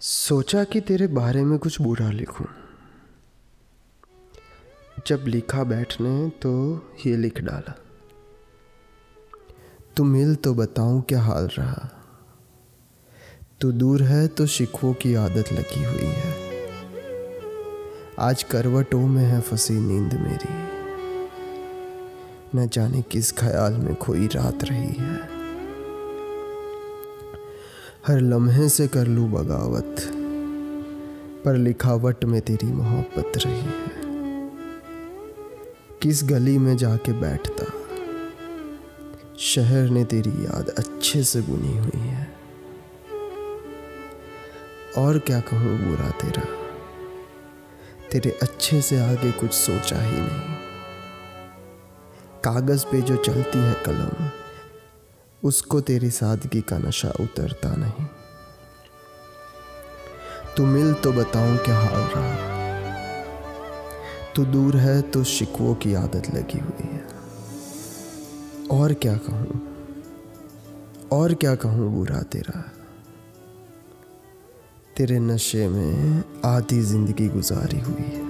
सोचा कि तेरे बारे में कुछ बुरा लिखूं। जब लिखा बैठने तो ये लिख डाला। तू मिल तो बताऊँ क्या हाल रहा। तू दूर है तो शिकवों की आदत लगी हुई है। आज करवटों में है फंसी नींद मेरी। न जाने किस ख्याल में खोई रात रही है। हर लम्हे से कर लूँ बगावत, पर लिखावट में तेरी मोहब्बत रही है। किस गली में जाके बैठता, शहर ने तेरी याद अच्छे से बुनी हुई है। और क्या कहूँ बुरा तेरा, तेरे अच्छे से आगे कुछ सोचा ही नहीं। कागज़ पे जो चलती है कलम उसको तेरी सादगी का नशा उतरता नहीं। तू मिल तो बताऊँ क्या हाल रहा। तू दूर है तो शिकवों की आदत लगी हुई है। और क्या कहूँ? और क्या कहूँ बुरा तेरा? तेरे नशे में आधी ज़िंदगी गुजारी हुई है।